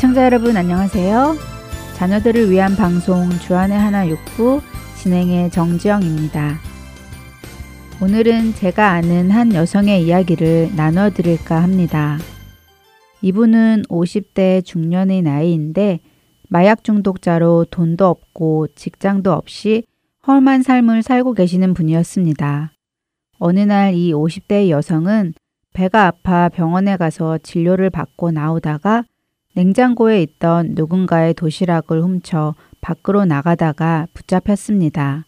애청자 여러분 안녕하세요. 자녀들을 위한 방송 주안의 하나 육부 진행의 정지영입니다. 오늘은 제가 아는 한 여성의 이야기를 나눠 드릴까 합니다. 이분은 50대 중년의 나이인데 마약 중독자로 돈도 없고 직장도 없이 험한 삶을 살고 계시는 분이었습니다. 어느 날 이 50대 여성은 배가 아파 병원에 가서 진료를 받고 나오다가 냉장고에 있던 누군가의 도시락을 훔쳐 밖으로 나가다가 붙잡혔습니다.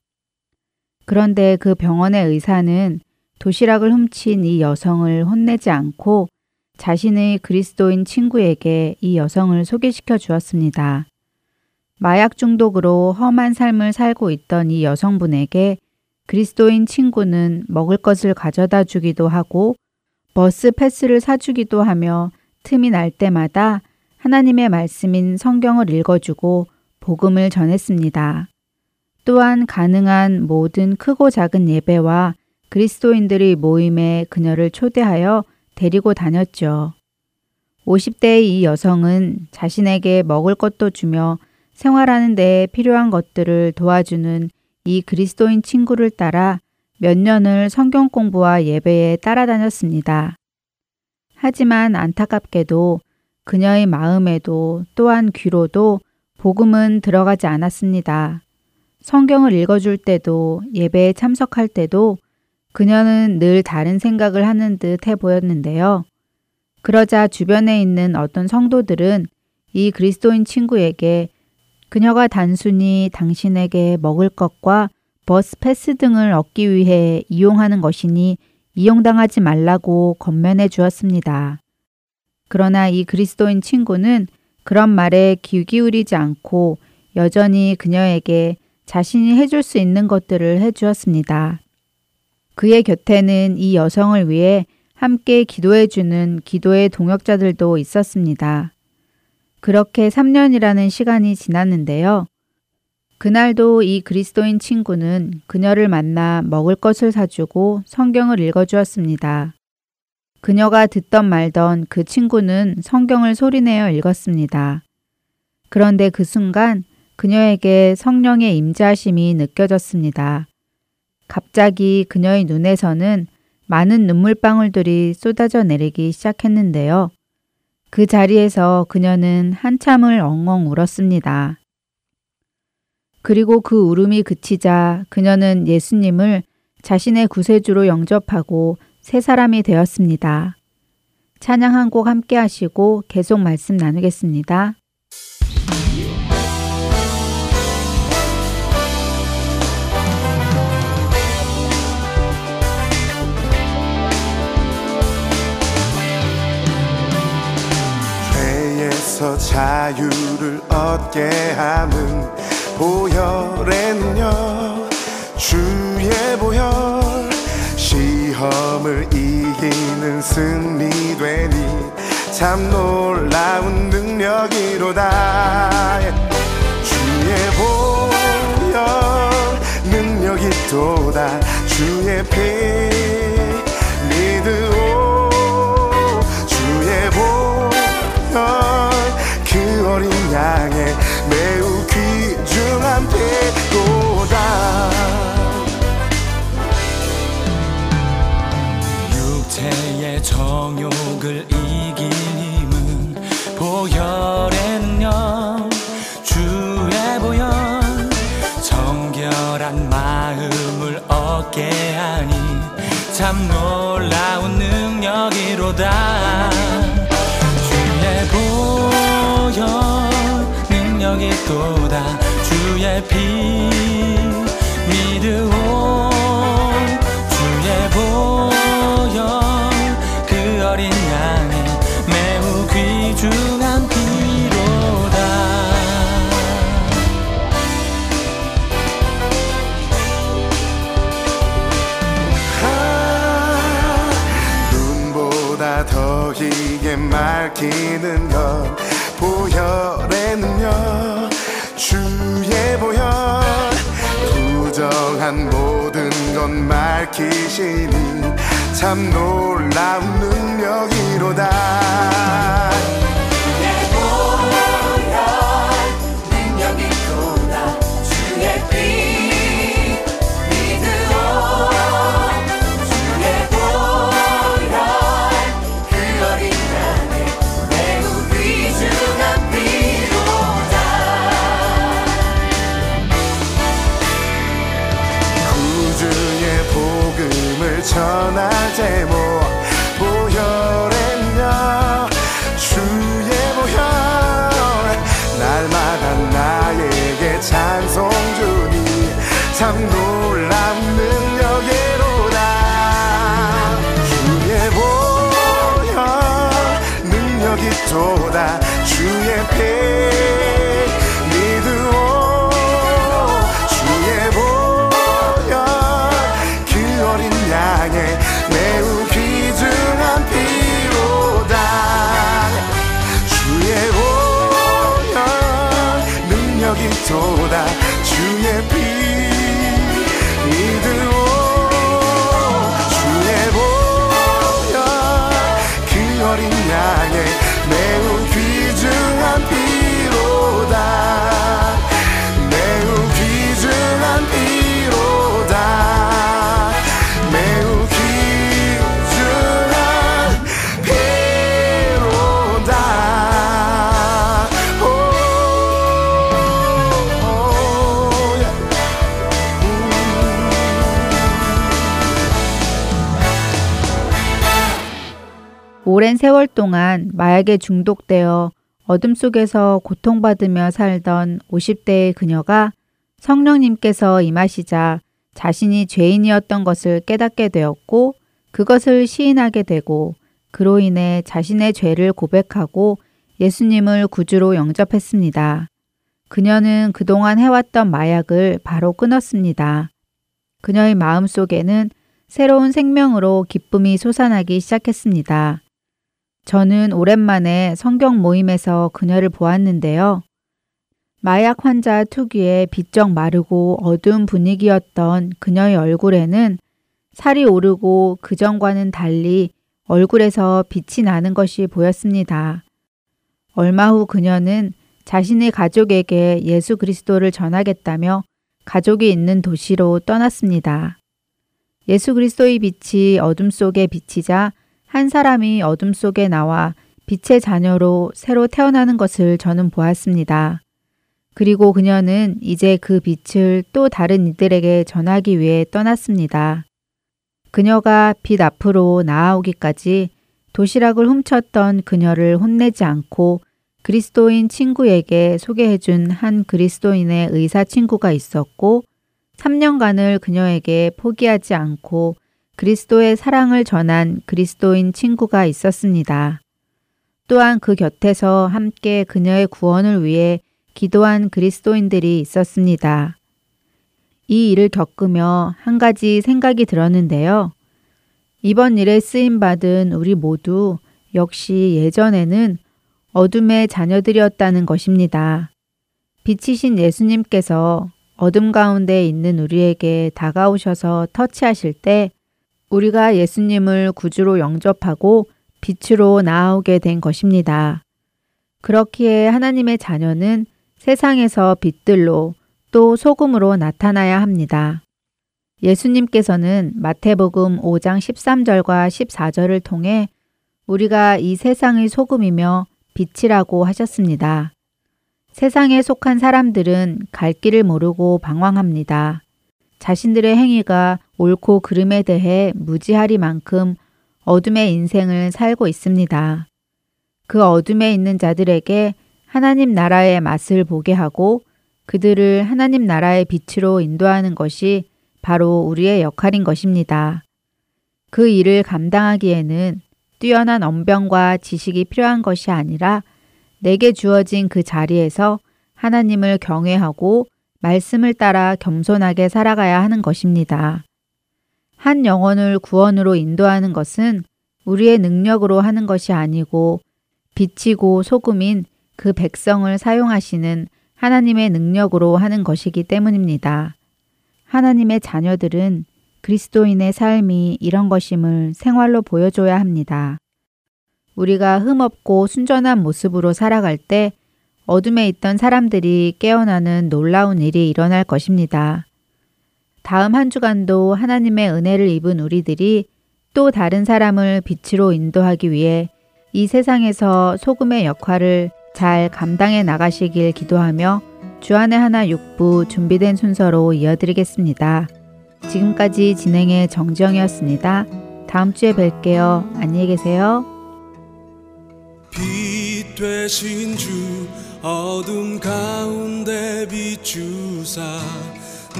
그런데 그 병원의 의사는 도시락을 훔친 이 여성을 혼내지 않고 자신의 그리스도인 친구에게 이 여성을 소개시켜 주었습니다. 마약 중독으로 험한 삶을 살고 있던 이 여성분에게 그리스도인 친구는 먹을 것을 가져다 주기도 하고 버스 패스를 사주기도 하며 틈이 날 때마다 하나님의 말씀인 성경을 읽어주고 복음을 전했습니다. 또한 가능한 모든 크고 작은 예배와 그리스도인들의 모임에 그녀를 초대하여 데리고 다녔죠. 50대의 이 여성은 자신에게 먹을 것도 주며 생활하는 데 필요한 것들을 도와주는 이 그리스도인 친구를 따라 몇 년을 성경 공부와 예배에 따라다녔습니다. 하지만 안타깝게도 그녀의 마음에도 또한 귀로도 복음은 들어가지 않았습니다. 성경을 읽어줄 때도 예배에 참석할 때도 그녀는 늘 다른 생각을 하는 듯 해 보였는데요. 그러자 주변에 있는 어떤 성도들은 이 그리스도인 친구에게 그녀가 단순히 당신에게 먹을 것과 버스 패스 등을 얻기 위해 이용하는 것이니 이용당하지 말라고 건면해 주었습니다. 그러나 이 그리스도인 친구는 그런 말에 귀 기울이지 않고 여전히 그녀에게 자신이 해줄 수 있는 것들을 해주었습니다. 그의 곁에는 이 여성을 위해 함께 기도해주는 기도의 동역자들도 있었습니다. 그렇게 3년이라는 시간이 지났는데요. 그날도 이 그리스도인 친구는 그녀를 만나 먹을 것을 사주고 성경을 읽어주었습니다. 그녀가 듣던 말던 그 친구는 성경을 소리내어 읽었습니다. 그런데 그 순간 그녀에게 성령의 임재하심이 느껴졌습니다. 갑자기 그녀의 눈에서는 많은 눈물방울들이 쏟아져 내리기 시작했는데요. 그 자리에서 그녀는 한참을 엉엉 울었습니다. 그리고 그 울음이 그치자 그녀는 예수님을 자신의 구세주로 영접하고 새 사람이 되었습니다. 찬양 한 곡 함께 하시고 계속 말씀 나누겠습니다. 죄에서 자유를 얻게 함은 보혈의 능력 주의 보혈 시험을 이기는 승리 되니 참 놀라운 능력이로다. 주의 보혈 능력이 또다. 주의 피 믿으오. 주의 보혈 그 어린 양의 매우 귀중한 피로다 육체의 정욕을 이길 힘은 보혈의 능력 주의 보혈. 정결한 마음을 얻게 하니 참 놀라운 능력이로다. 주의 보혈 능력이 또다. 주의 피 믿으오. 주의 보 귀중한 피로다. 눈보다 더 희게 맑히는 것 능력 주의 보혈. 부정한 모든 것 맑히시니 참 놀라운 능력이로다 toda 오랜 세월 동안 마약에 중독되어 어둠 속에서 고통받으며 살던 50대의 그녀가 성령님께서 임하시자 자신이 죄인이었던 것을 깨닫게 되었고 그것을 시인하게 되고 그로 인해 자신의 죄를 고백하고 예수님을 구주로 영접했습니다. 그녀는 그동안 해왔던 마약을 바로 끊었습니다. 그녀의 마음 속에는 새로운 생명으로 기쁨이 솟아나기 시작했습니다. 저는 오랜만에 성경 모임에서 그녀를 보았는데요. 마약 환자 특유의 비쩍 마르고 어두운 분위기였던 그녀의 얼굴에는 살이 오르고 그전과는 달리 얼굴에서 빛이 나는 것이 보였습니다. 얼마 후 그녀는 자신의 가족에게 예수 그리스도를 전하겠다며 가족이 있는 도시로 떠났습니다. 예수 그리스도의 빛이 어둠 속에 비치자 한 사람이 어둠 속에 나와 빛의 자녀로 새로 태어나는 것을 저는 보았습니다. 그리고 그녀는 이제 그 빛을 또 다른 이들에게 전하기 위해 떠났습니다. 그녀가 빛 앞으로 나아오기까지 도시락을 훔쳤던 그녀를 혼내지 않고 그리스도인 친구에게 소개해준 한 그리스도인의 의사 친구가 있었고 3년간을 그녀에게 포기하지 않고 그리스도의 사랑을 전한 그리스도인 친구가 있었습니다. 또한 그 곁에서 함께 그녀의 구원을 위해 기도한 그리스도인들이 있었습니다. 이 일을 겪으며 한 가지 생각이 들었는데요. 이번 일에 쓰임받은 우리 모두 역시 예전에는 어둠의 자녀들이었다는 것입니다. 빛이신 예수님께서 어둠 가운데 있는 우리에게 다가오셔서 터치하실 때 우리가 예수님을 구주로 영접하고 빛으로 나아오게 된 것입니다. 그렇기에 하나님의 자녀는 세상에서 빛들로 또 소금으로 나타나야 합니다. 예수님께서는 마태복음 5장 13절과 14절을 통해 우리가 이 세상의 소금이며 빛이라고 하셨습니다. 세상에 속한 사람들은 갈 길을 모르고 방황합니다. 자신들의 행위가 옳고 그름에 대해 무지하리만큼 어둠의 인생을 살고 있습니다. 그 어둠에 있는 자들에게 하나님 나라의 맛을 보게 하고 그들을 하나님 나라의 빛으로 인도하는 것이 바로 우리의 역할인 것입니다. 그 일을 감당하기에는 뛰어난 언병과 지식이 필요한 것이 아니라 내게 주어진 그 자리에서 하나님을 경외하고 말씀을 따라 겸손하게 살아가야 하는 것입니다. 한 영혼을 구원으로 인도하는 것은 우리의 능력으로 하는 것이 아니고 빛이고 소금인 그 백성을 사용하시는 하나님의 능력으로 하는 것이기 때문입니다. 하나님의 자녀들은 그리스도인의 삶이 이런 것임을 생활로 보여줘야 합니다. 우리가 흠없고 순전한 모습으로 살아갈 때 어둠에 있던 사람들이 깨어나는 놀라운 일이 일어날 것입니다. 다음 한 주간도 하나님의 은혜를 입은 우리들이 또 다른 사람을 빛으로 인도하기 위해 이 세상에서 소금의 역할을 잘 감당해 나가시길 기도하며 주안의 하나 육부 준비된 순서로 이어드리겠습니다. 지금까지 진행의 정정이었습니다. 다음 주에 뵐게요. 안녕히 계세요. 빛 되신 주 어둠 가운데 비추사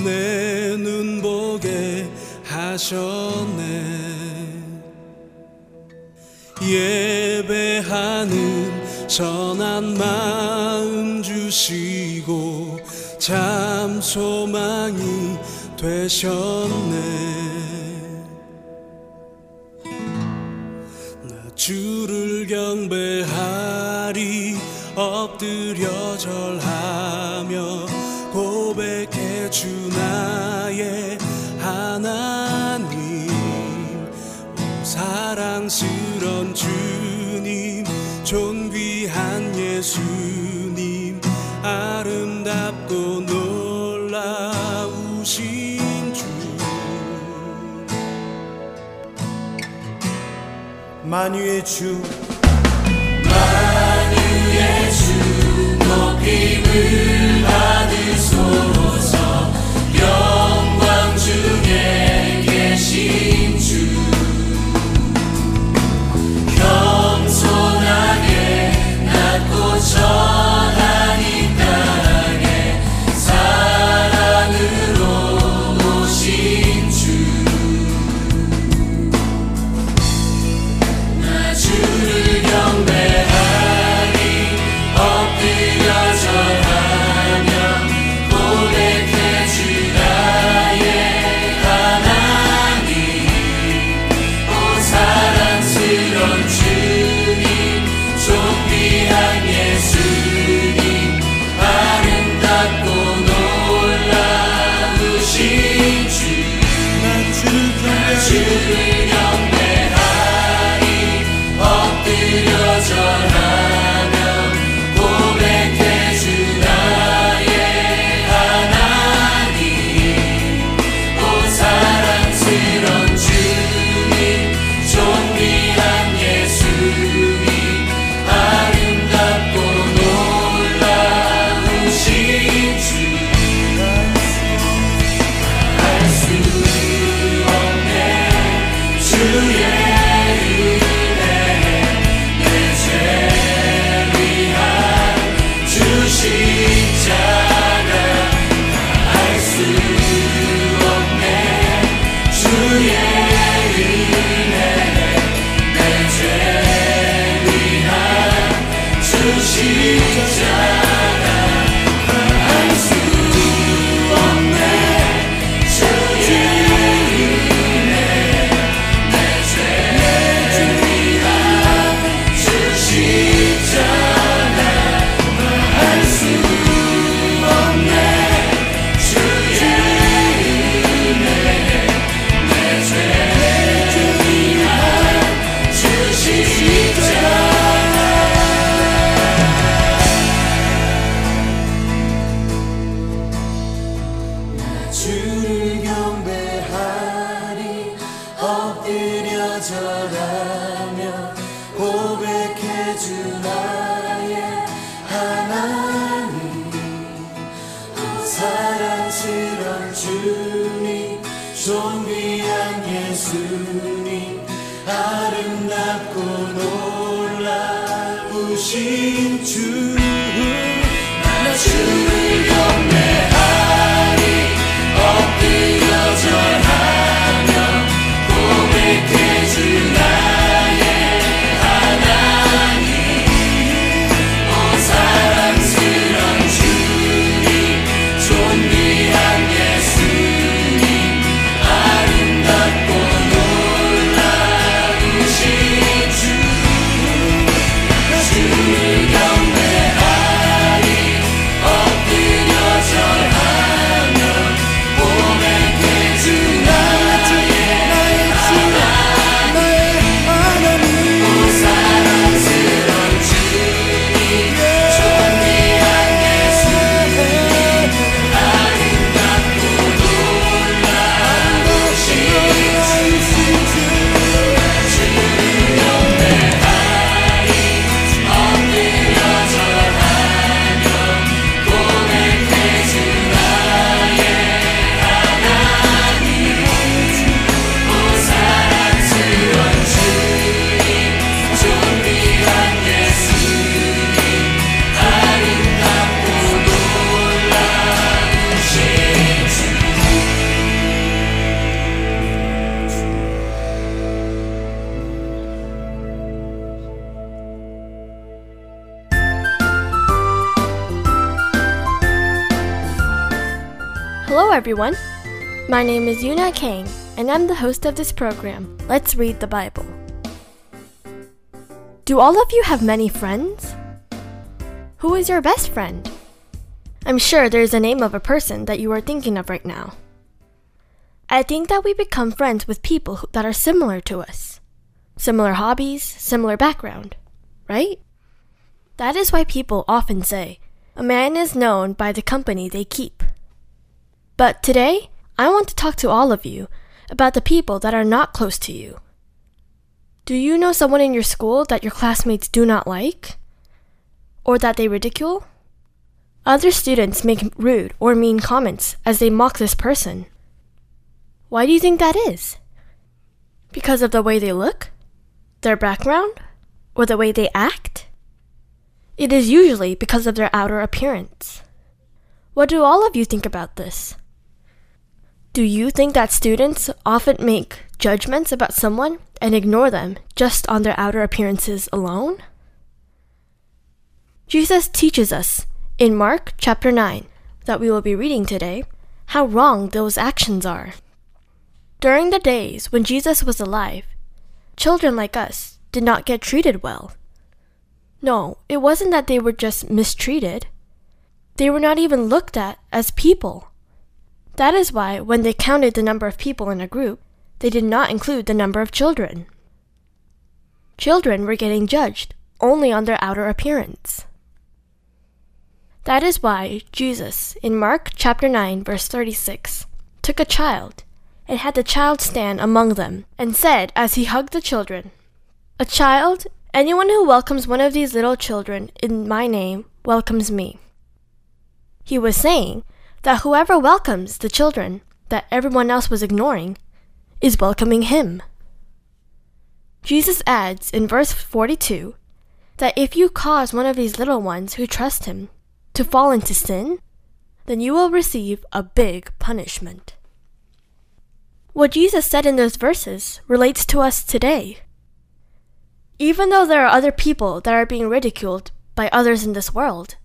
내 눈 보게 하셨네. 예배하는 선한 마음 주시고 참 소망이 되셨네. 주를 경배하리 엎드려 절하며 고백해 주나 사랑스런 주님 존귀한 예수님 아름답고 놀라우신 주. 만유의 주. 주를 everyone. My name is Yuna Kang, and I'm the host of this program, Let's Read the Bible. Do all of you have many friends? Who is your best friend? I'm sure there's a name of a person that you are thinking of right now. I think that we become friends with people that are similar to us. Similar hobbies, similar background, right? That is why people often say, a man is known by the company they keep. But today, I want to talk to all of you about the people that are not close to you. Do you know someone in your school that your classmates do not like? Or that they ridicule? Other students make rude or mean comments as they mock this person. Why do you think that is? Because of the way they look? Their background? Or the way they act? It is usually because of their outer appearance. What do all of you think about this? Do you think that students often make judgments about someone and ignore them just on their outer appearances alone? Jesus teaches us in Mark chapter 9 that we will be reading today how wrong those actions are. During the days when Jesus was alive, children like us did not get treated well. No, it wasn't that they were just mistreated. They were not even looked at as people. That is why, when they counted the number of people in a group, they did not include the number of children. Children were getting judged only on their outer appearance. That is why Jesus, in Mark chapter 9, verse 36, took a child and had the child stand among them and said as he hugged the children, A child, anyone who welcomes one of these little children in my name welcomes me. He was saying that whoever welcomes the children that everyone else was ignoring is welcoming him. Jesus adds in verse 42 that if you cause one of these little ones who trust him to fall into sin, then you will receive a big punishment. What Jesus said in those verses relates to us today. Even though there are other people that are being ridiculed by others in this world,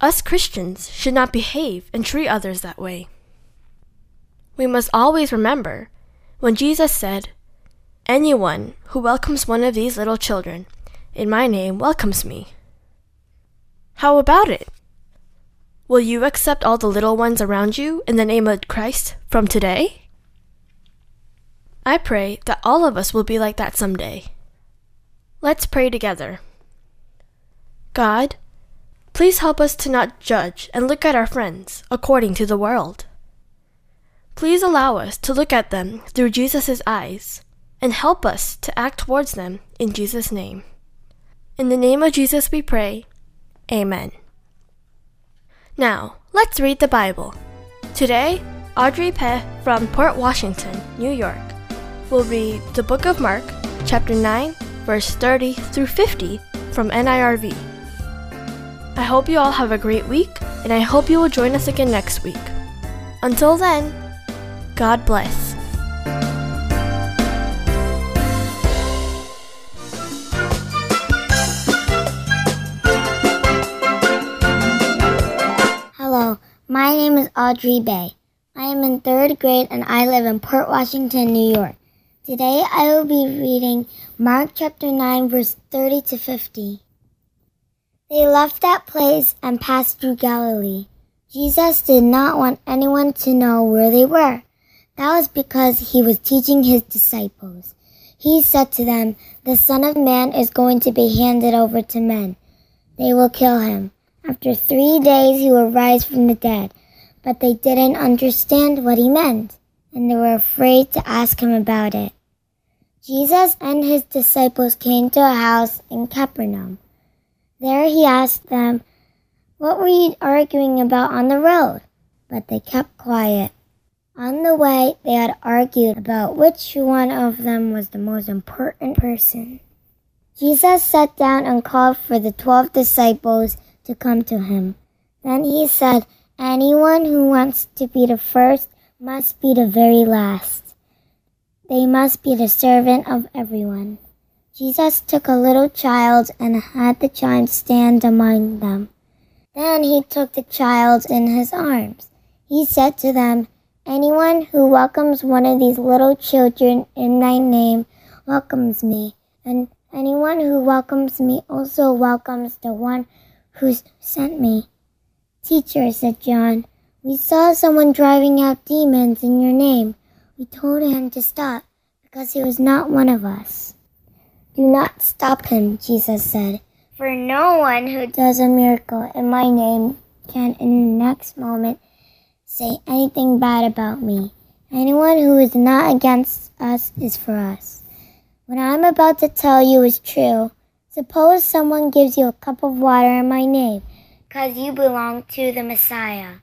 us Christians should not behave and treat others that way. We must always remember when Jesus said, Anyone who welcomes one of these little children in my name welcomes me. How about it? Will you accept all the little ones around you in the name of Christ from today? I pray that all of us will be like that someday. Let's pray together. God, please help us to not judge and look at our friends according to the world. Please allow us to look at them through Jesus' eyes and help us to act towards them in Jesus' name. In the name of Jesus we pray. Amen. Now, let's read the Bible. Today, Audrey Peh from Port Washington, New York, will read the book of Mark, chapter 9, verse 30 through 50 from NIRV. I hope you all have a great week, and I hope you will join us again next week. Until then, God bless. Hello, my name is Audrey Bay. I am in third grade and I live in Port Washington, New York. Today I will be reading Mark chapter 9, verse 30 to 50. They left that place and passed through Galilee. Jesus did not want anyone to know where they were. That was because he was teaching his disciples. He said to them, The Son of Man is going to be handed over to men. They will kill him. After three days he will rise from the dead. But they didn't understand what he meant, and they were afraid to ask him about it. Jesus and his disciples came to a house in Capernaum. There he asked them, What were you arguing about on the road? But they kept quiet. On the way, they had argued about which one of them was the most important person. Jesus sat down and called for the twelve disciples to come to him. Then he said, Anyone who wants to be the first must be the very last. They must be the servant of everyone. Jesus took a little child and had the child stand among them. Then he took the child in his arms. He said to them, Anyone who welcomes one of these little children in my name welcomes me, and anyone who welcomes me also welcomes the one who sent me. Teacher, said John, we saw someone driving out demons in your name. We told him to stop because he was not one of us. Do not stop him, Jesus said, for no one who does a miracle in my name can in the next moment say anything bad about me. Anyone who is not against us is for us. What I'm about to tell you is true. Suppose someone gives you a cup of water in my name because you belong to the Messiah.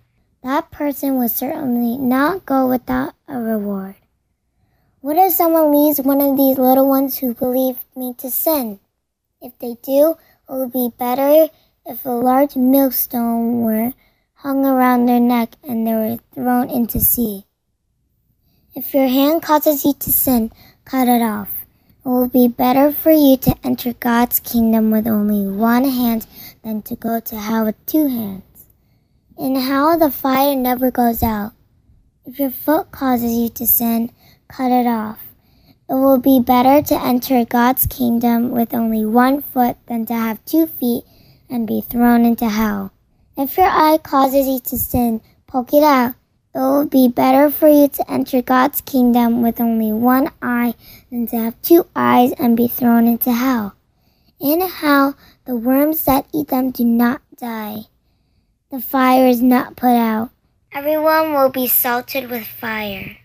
That person will certainly not go without a reward. What if someone leads one of these little ones who believe me to sin? If they do, it would be better if a large millstone were hung around their neck and they were thrown into sea. If your hand causes you to sin, cut it off. It will be better for you to enter God's kingdom with only one hand than to go to hell with two hands. In hell, the fire never goes out. If your foot causes you to sin, cut it off. It will be better to enter God's kingdom with only one foot than to have two feet and be thrown into hell. If your eye causes you to sin, poke it out. It will be better for you to enter God's kingdom with only one eye than to have two eyes and be thrown into hell. In hell, the worms that eat them do not die. The fire is not put out. Everyone will be salted with fire.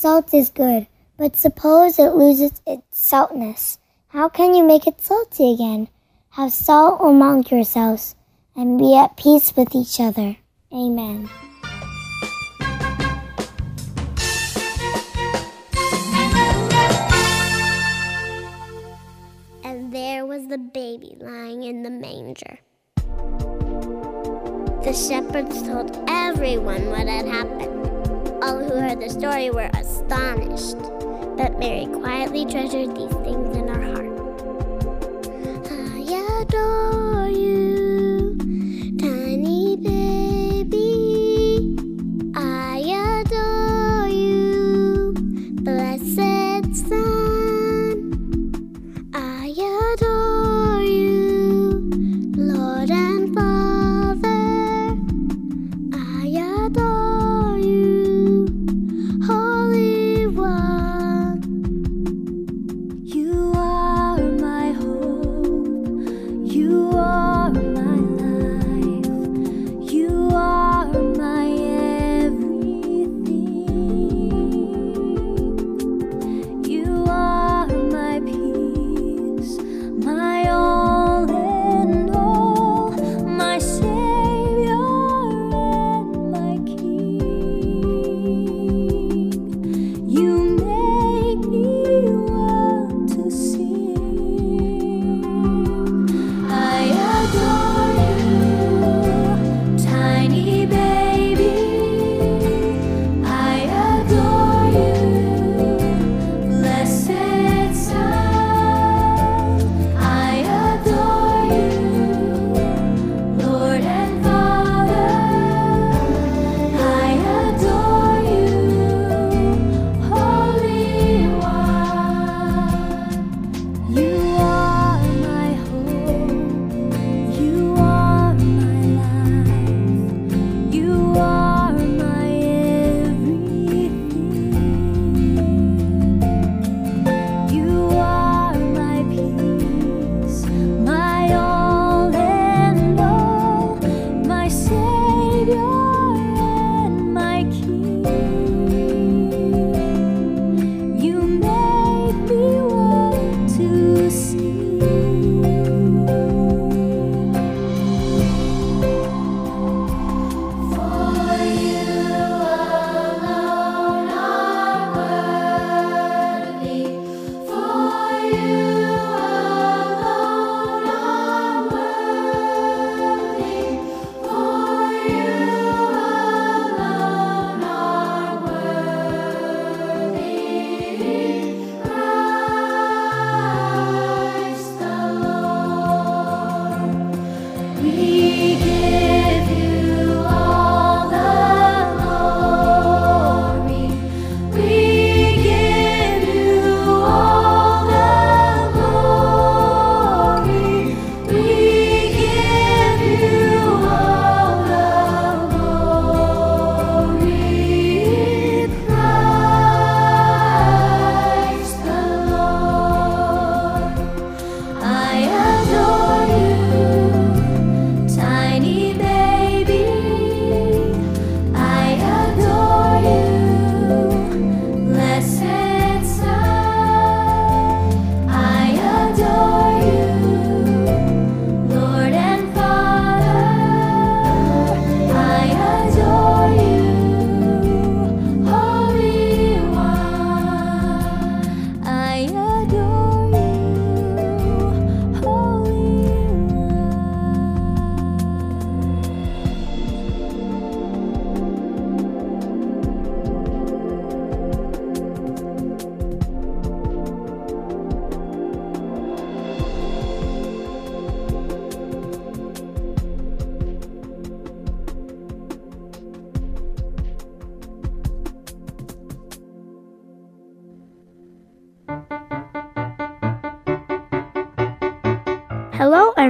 Salt is good, but suppose it loses its saltness. How can you make it salty again? Have salt among yourselves and be at peace with each other. Amen. And there was the baby lying in the manger. The shepherds told everyone what had happened. All who heard the story were astonished, but Mary quietly treasured these things in her heart. I adore you,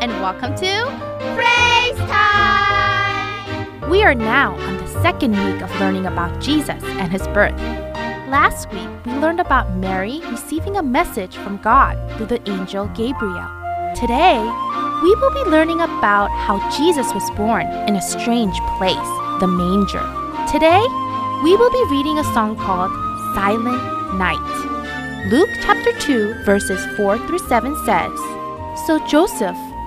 And welcome to Praise time! We are now on the second week of learning about Jesus and his birth. Last week, we learned about Mary receiving a message from God through the angel Gabriel. Today, we will be learning about how Jesus was born in a strange place, the manger. Today, we will be reading a song called Silent Night. Luke chapter 2, verses 4 through 7 says So Joseph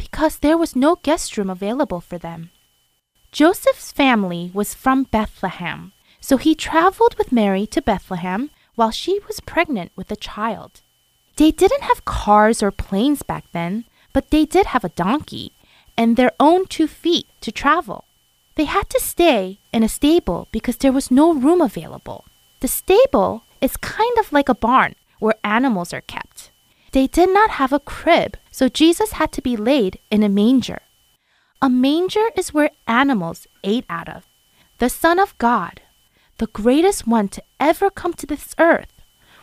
because there was no guest room available for them. Joseph's family was from Bethlehem, so he traveled with Mary to Bethlehem while she was pregnant with a child. They didn't have cars or planes back then, but they did have a donkey and their own two feet to travel. They had to stay in a stable because there was no room available. The stable is kind of like a barn where animals are kept. They did not have a crib, so Jesus had to be laid in a manger. A manger is where animals ate out of. The Son of God, the greatest one to ever come to this earth,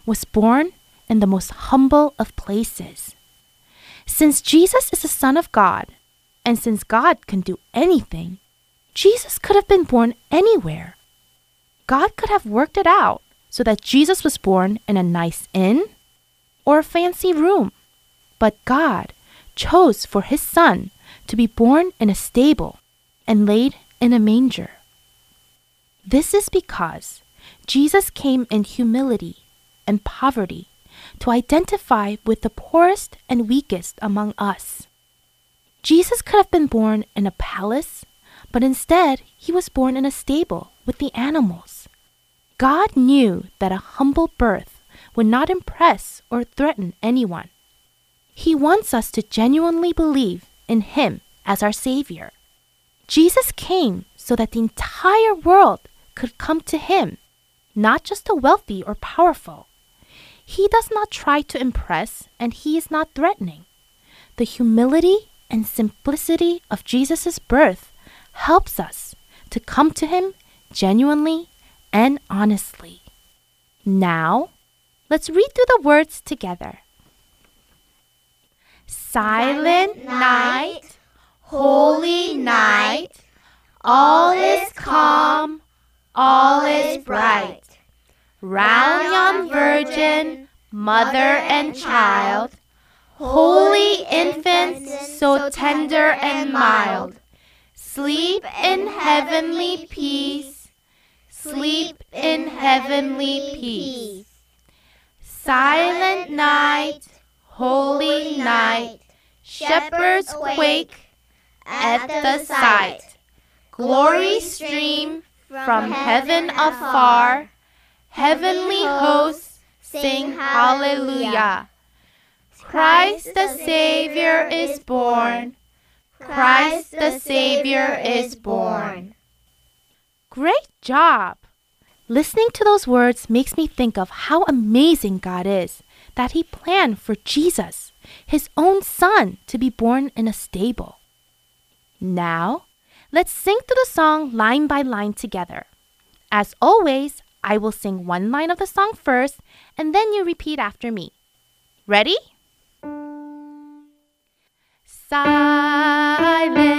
was born in the most humble of places. Since Jesus is the Son of God, and since God can do anything, Jesus could have been born anywhere. God could have worked it out so that Jesus was born in a nice inn or a fancy room. But God chose for his son to be born in a stable and laid in a manger. This is because Jesus came in humility and poverty to identify with the poorest and weakest among us. Jesus could have been born in a palace, but instead he was born in a stable with the animals. God knew that a humble birth would not impress or threaten anyone. He wants us to genuinely believe in Him as our Savior. Jesus came so that the entire world could come to Him, not just the wealthy or powerful. He does not try to impress, and He is not threatening. The humility and simplicity of Jesus' birth helps us to come to Him genuinely and honestly. Now, let's read through the words together. Silent night, holy night, all is calm, all is bright. Round yon virgin, mother and child, holy infant, so tender and mild, sleep in heavenly peace, sleep in heavenly peace. Silent night, holy night, shepherds quake at the sight. Glory stream from heaven afar, heavenly hosts sing hallelujah. Christ the Savior is born. Christ the Savior is born. Great job! Listening to those words makes me think of how amazing God is that He planned for Jesus, His own Son, to be born in a stable. Now, let's sing through the song line by line together. As always, I will sing one line of the song first, and then you repeat after me. Ready? Silent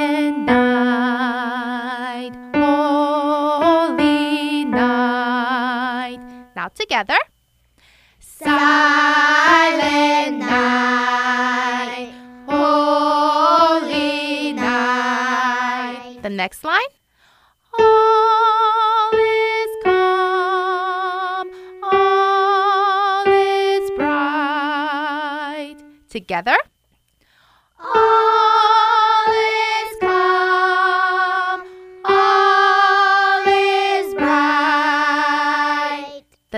Now together. Silent night, holy night. The next line. All is calm, all is bright. Together.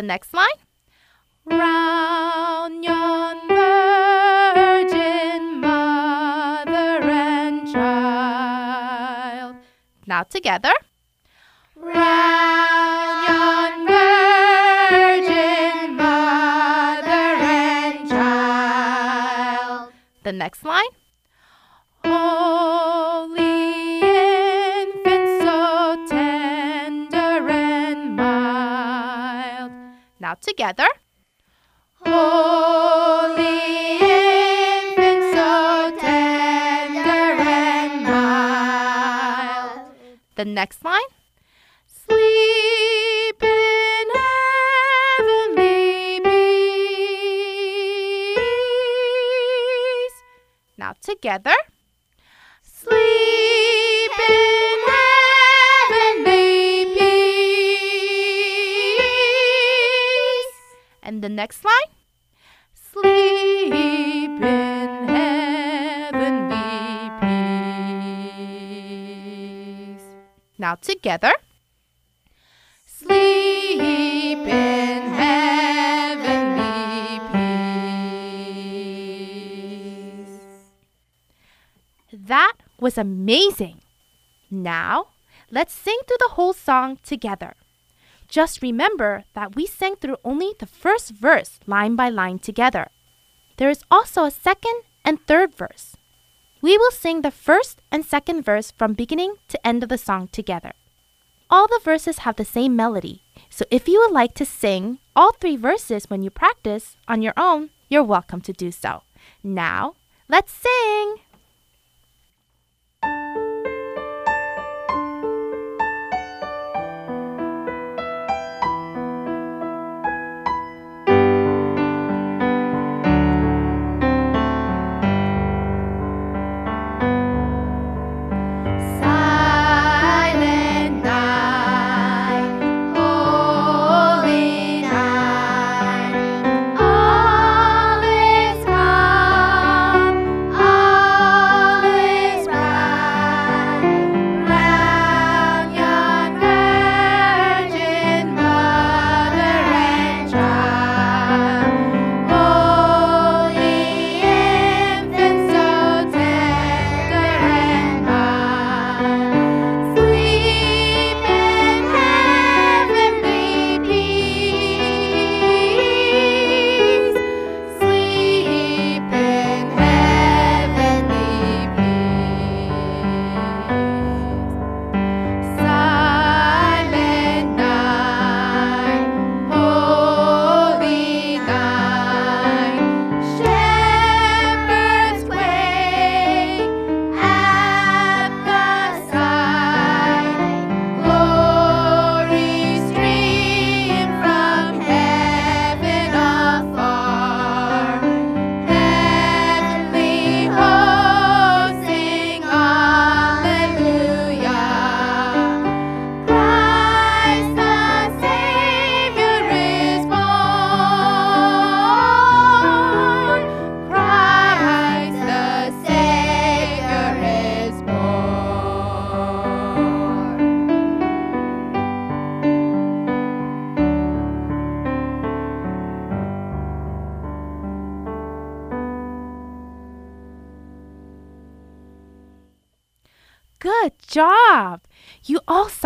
The next line. Round yon virgin mother and child. Now together. Round yon virgin mother and child. The next line. Together. Holy infant, so tender and mild. The next line. Sleep in heavenly peace. Now together. Next line. Sleep in heavenly peace. Now together. Sleep in heavenly peace. That was amazing. Now, let's sing through the whole song together. Just remember that we sang through only the first verse line by line together. There is also a second and third verse. We will sing the first and second verse from beginning to end of the song together. All the verses have the same melody, so if you would like to sing all three verses when you practice on your own, you're welcome to do so. Now, let's sing!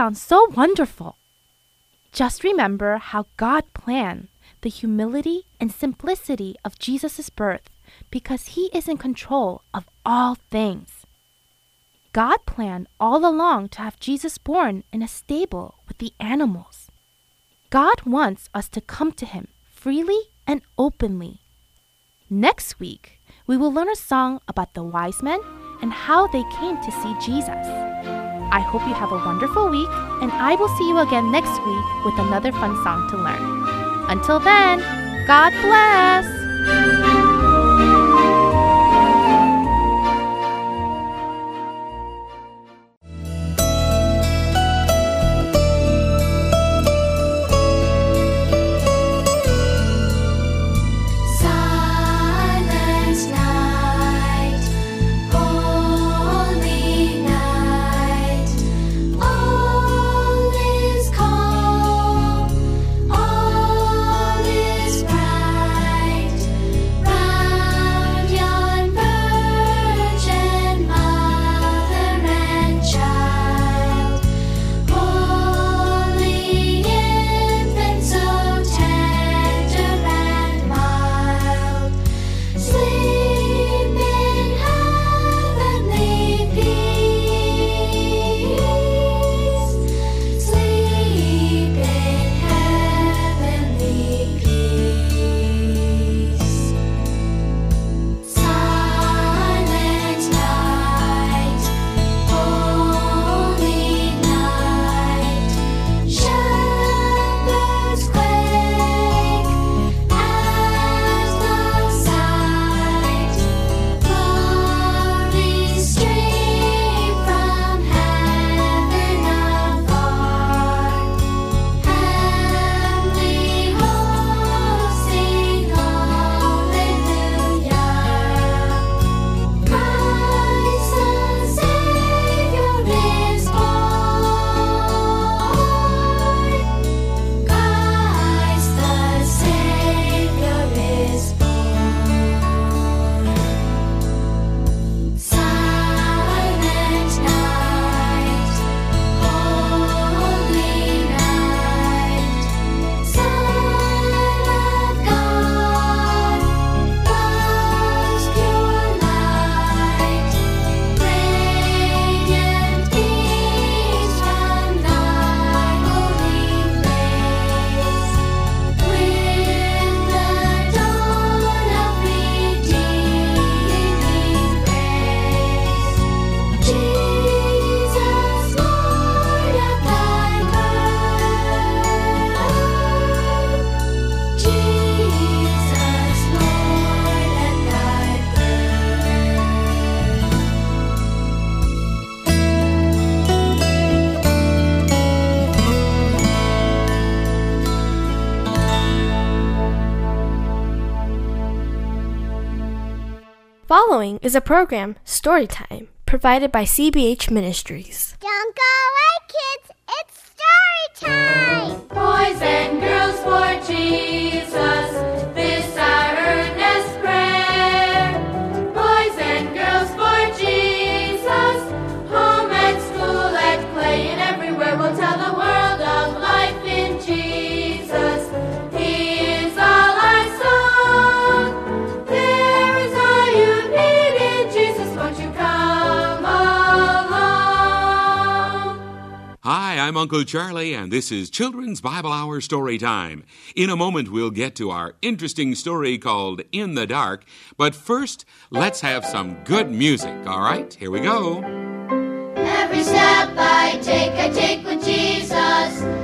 You all sound so wonderful. Just remember how God planned the humility and simplicity of Jesus' birth because he is in control of all things. God planned all along to have Jesus born in a stable with the animals. God wants us to come to him freely and openly. Next week, we will learn a song about the wise men and how they came to see Jesus. I hope you have a wonderful week, and I will see you again next week with another fun song to learn. Until then, God bless! Is a program, Storytime, provided by CBH Ministries. Uncle Charlie, and this is Children's Bible Hour Story Time. In a moment, we'll get to our interesting story called In the Dark, but first, let's have some good music, all right? Here we go. Every step I take, I take with Jesus.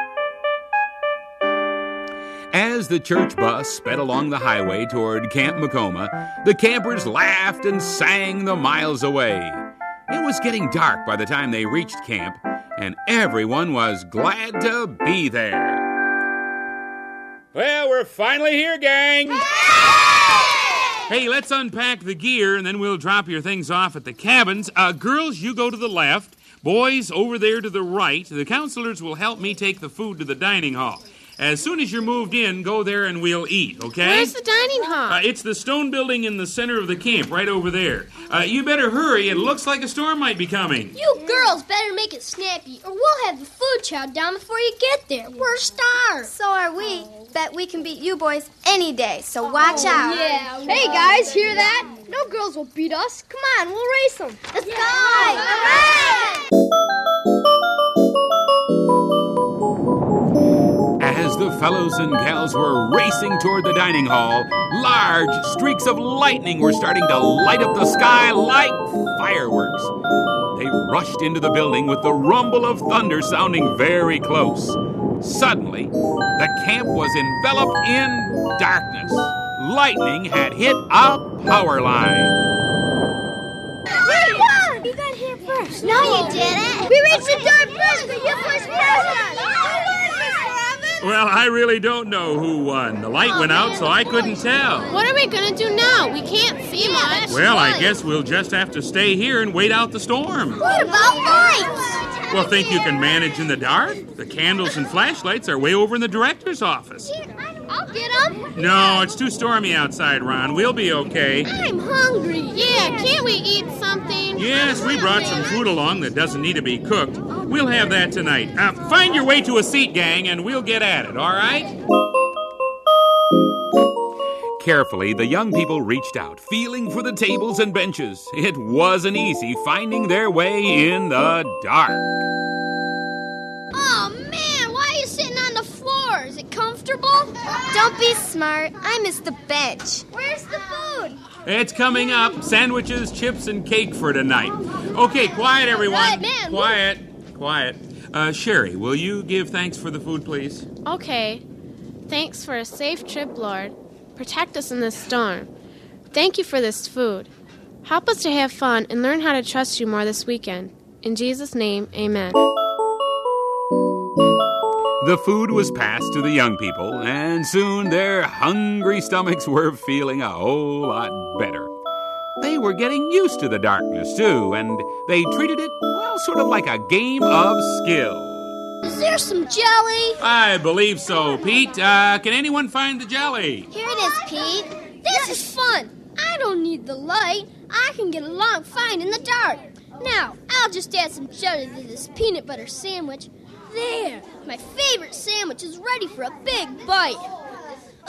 As the church bus sped along the highway toward Camp Macoma, the campers laughed and sang the miles away. It was getting dark by the time they reached camp, and everyone was glad to be there. Well, we're finally here, gang! Hey, let's unpack the gear and then we'll drop your things off at the cabins. Uh, girls, you go to the left. Boys, over there to the right. The counselors will help me take the food to the dining hall. As soon as you're moved in, go there and we'll eat, okay? Where's the dining hall? Uh, it's the stone building in the center of the camp, right over there. Uh, you better hurry. It looks like a storm might be coming. You girls better make it snappy, or we'll have the food chowed down before you get there. We're starved. So are we. Bet we can beat you boys any day, so watch out. Yeah. Hey guys, hear that? No girls will beat us. Come on, we'll race them. Let's go! As the fellows and gals were racing toward the dining hall, large streaks of lightning were starting to light up the sky like fireworks. They rushed into the building with the rumble of thunder sounding very close. Suddenly, the camp was enveloped in darkness. Lightning had hit a power line. We won! You got here first. No, you didn't. We reached the door first, but you pushed past us. Well, I really don't know who won. The light oh, went out, so I couldn't tell. What are we gonna do now? We can't see much. Well, I guess we'll just have to stay here and wait out the storm. What about lights? Well, think you can manage in the dark? The candles and flashlights are way over in the director's office. I'll get them. No, it's too stormy outside, Ron. We'll be okay. I'm hungry. Yeah, can't we eat something? Yes, we brought some food along that doesn't need to be cooked. We'll have that tonight. Uh, find your way to a seat, gang, and we'll get at it, all right? Carefully, the young people reached out, feeling for the tables and benches. It wasn't easy finding their way in the dark. Don't be smart. I missed the bench. Where's the food? It's coming up. Sandwiches, chips, and cake for tonight. Okay, quiet, everyone. Right, man. Quiet, quiet. Uh, Sherry, will you give thanks for the food, please? Okay. Thanks for a safe trip, Lord. Protect us in this storm. Thank you for this food. Help us to have fun and learn how to trust you more this weekend. In Jesus' name, amen. The food was passed to the young people, and soon their hungry stomachs were feeling a whole lot better. They were getting used to the darkness, too, and they treated it, well, sort of like a game of skill. Is there some jelly? I believe so, Pete. Uh, can anyone find the jelly? Here it is, Pete. This is fun. I don't need the light. I can get along fine in the dark. Now, I'll just add some jelly to this peanut butter sandwich. There, my favorite sandwich is ready for a big bite.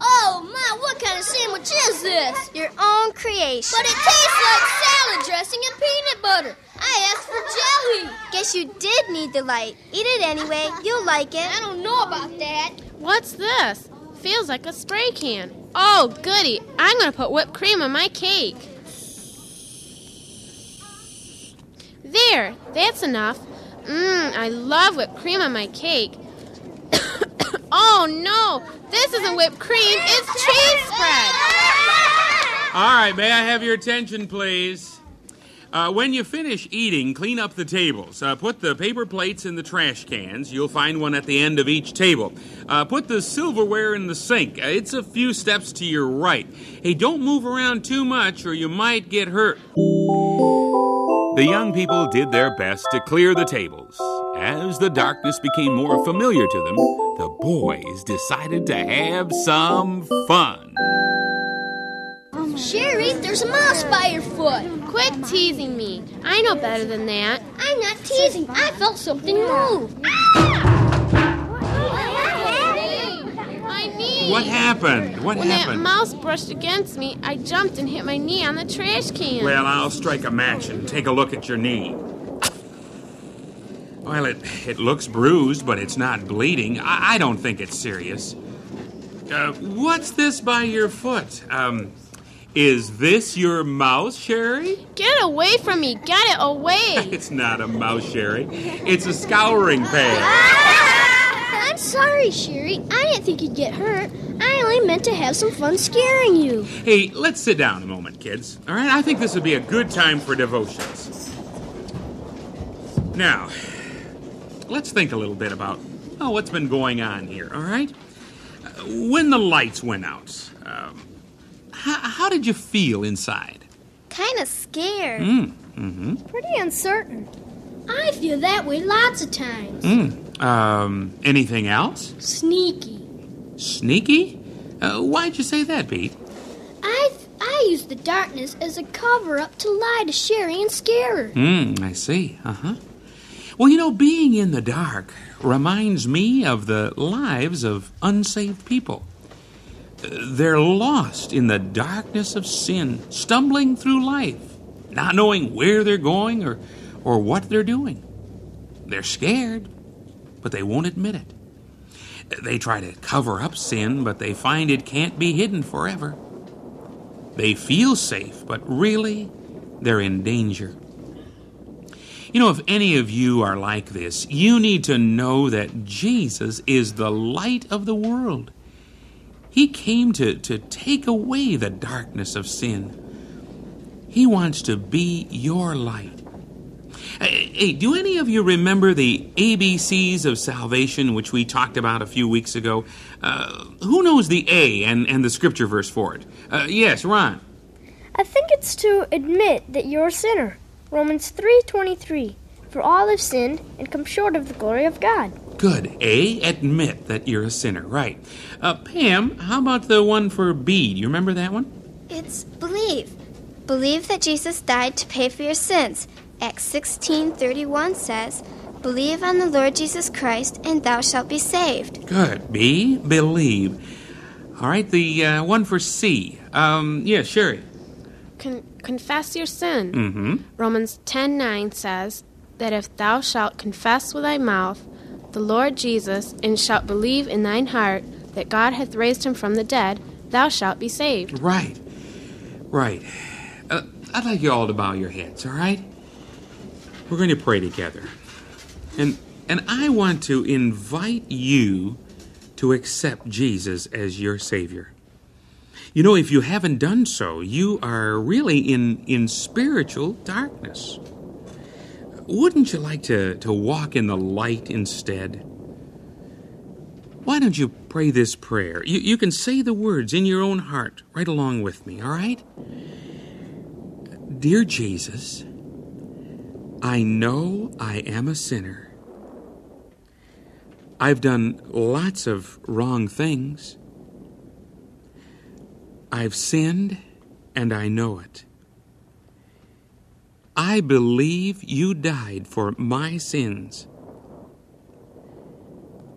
oh my, what kind of sandwich is this? Your own creation. But it tastes like salad dressing and peanut butter. I asked for jelly. Guess you did need the light. Eat it anyway. You'll like it. I don't know about that. What's this? Feels like a spray can. Oh, goody. I'm going to put whipped cream on my cake. There, that's enough. Mmm, I love whipped cream on my cake. oh no, this isn't whipped cream, it's cheese spread. All right, may I have your attention, please? Uh, when you finish eating, clean up the tables. Uh, put the paper plates in the trash cans. You'll find one at the end of each table. Uh, put the silverware in the sink. Uh, it's a few steps to your right. Hey, don't move around too much or you might get hurt. The young people did their best to clear the tables. As the darkness became more familiar to them, the boys decided to have some fun. Sherry, there's a mouse by your foot. Quit teasing me. I know better than that. I'm not teasing. I felt something move. My What happened? What when that mouse brushed against me, I jumped and hit my knee on the trash can. Well, I'll strike a match and take a look at your knee. Well, it, it looks bruised, but it's not bleeding. I, I don't think it's serious. Uh, what's this by your foot? Um, is this your mouse, Sherry? Get away from me. Get it away. It's not a mouse, Sherry. It's a scouring pad. I'm sorry, Sherry. I didn't think you'd get hurt. I only meant to have some fun scaring you. Hey, let's sit down a moment, kids. All right, I think this would be a good time for devotions. Now, let's think a little bit about oh, what's been going on here, all right? Uh, when the lights went out, um, how, how did you feel inside? Kind of scared. Mm, mm-hmm. Pretty uncertain. I feel that way lots of times. Mm. Um, anything else? Sneaky. Sneaky? Uh, why'd you say that, Pete? I I use the darkness as a cover up to lie to Sherry and scare her. Hmm, I see. Uh huh. Well, you know, being in the dark reminds me of the lives of unsaved people. They're lost in the darkness of sin, stumbling through life, not knowing where they're going or, or what they're doing. They're scared, but they won't admit it. They try to cover up sin, but they find it can't be hidden forever. They feel safe, but really, they're in danger. You know, if any of you are like this, you need to know that Jesus is the light of the world. He came to, to take away the darkness of sin. He wants to be your light. Hey, hey, do any of you remember the ABCs of salvation, which we talked about a few weeks ago? Uh, who knows the A and, and the scripture verse for it? Uh, yes, Ron. I think it's to admit that you're a sinner. Romans 3:23. For all have sinned and come short of the glory of God. Good. A, admit that you're a sinner. Right. Uh, Pam, how about the one for B? Do you remember that one? It's believe. Believe that Jesus died to pay for your sins. Acts 16:31 says, "Believe on the Lord Jesus Christ and thou shalt be saved." Good. B, believe. All right, the uh, one for C. Um, yeah, Sherry. Con- confess your sin. Mm-hmm. Romans 10:9 says that if thou shalt confess with thy mouth the Lord Jesus and shalt believe in thine heart that God hath raised him from the dead, thou shalt be saved. Right. Right. Uh, I'd like you all to bow your heads, all right? We're going to pray together. And and I want to invite you to accept Jesus as your savior. You know, if you haven't done so, you are really in in spiritual darkness. Wouldn't you like to, to walk in the light instead? Why don't you pray this prayer? You, you can say the words in your own heart right along with me, all right? Dear Jesus, I know I am a sinner. I've done lots of wrong things. I've sinned and I know it. I believe you died for my sins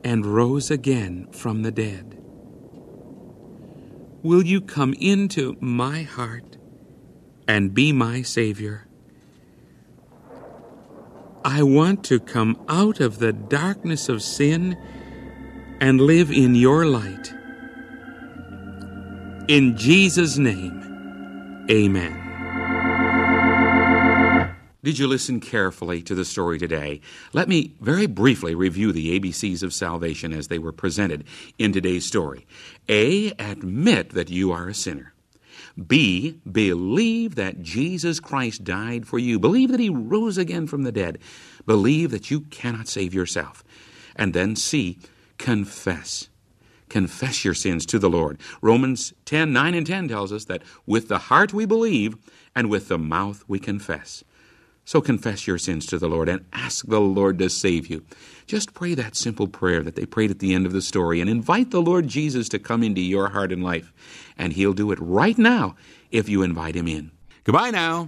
and rose again from the dead. Will you come into my heart and be my Savior? I want to come out of the darkness of sin and live in your light. In Jesus' name, amen. Did you listen carefully to the story today? Let me very briefly review the ABCs of salvation as they were presented in today's story. A. Admit that you are a sinner. B. Believe that Jesus Christ died for you. Believe that he rose again from the dead. Believe that you cannot save yourself. And then C. Confess. Confess your sins to the Lord. Romans 10 9 and 10 tells us that with the heart we believe, and with the mouth we confess. So confess your sins to the Lord and ask the Lord to save you. Just pray that simple prayer that they prayed at the end of the story and invite the Lord Jesus to come into your heart and life. And He'll do it right now if you invite Him in. Goodbye now.